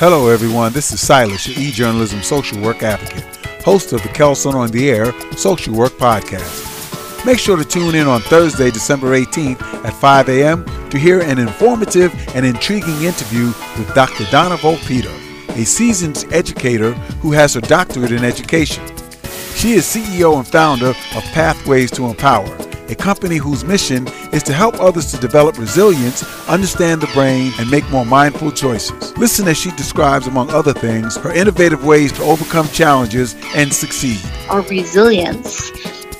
Hello, everyone. This is Silas, your e-journalism social work advocate, host of the Kelsunn on the Air Social Work Podcast. Make sure to tune in on Thursday, December 18th at 5 a.m. to hear an informative and intriguing interview with Dr. Donna Volpitta, a seasoned educator who has her doctorate in education. She is CEO and founder of Pathways to Empower, a company whose mission is to help others to develop resilience, understand the brain, and make more mindful choices. Listen as she describes, among other things, her innovative ways to overcome challenges and succeed. Our resilience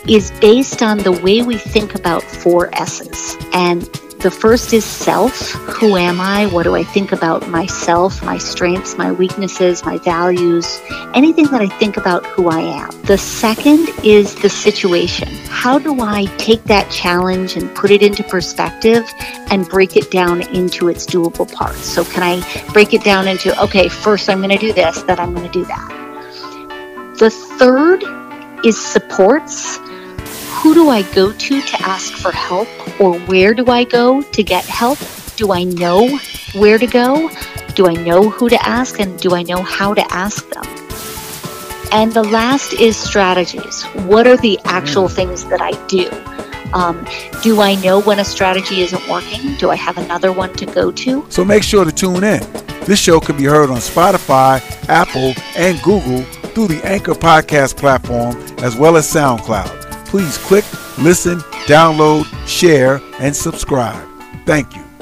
is based on the way we think about four S's. And the first is self. Who am I? What do I think about myself, my strengths, my weaknesses, my values, anything that I think about who I am. The second is the situation. How do I take that challenge and put it into perspective and break it down into its doable parts? So, can I break it down into, okay, first I'm going to do this, then I'm going to do that? The third is supports who do I go to to ask for help or where do I go to get help? Do I know where to go? Do I know who to ask and do I know how to ask them? And the last is strategies. What are the actual things that I do? Um, do I know when a strategy isn't working? Do I have another one to go to? So make sure to tune in. This show can be heard on Spotify, Apple, and Google through the Anchor podcast platform as well as SoundCloud please click, listen, download, share, and subscribe. Thank you.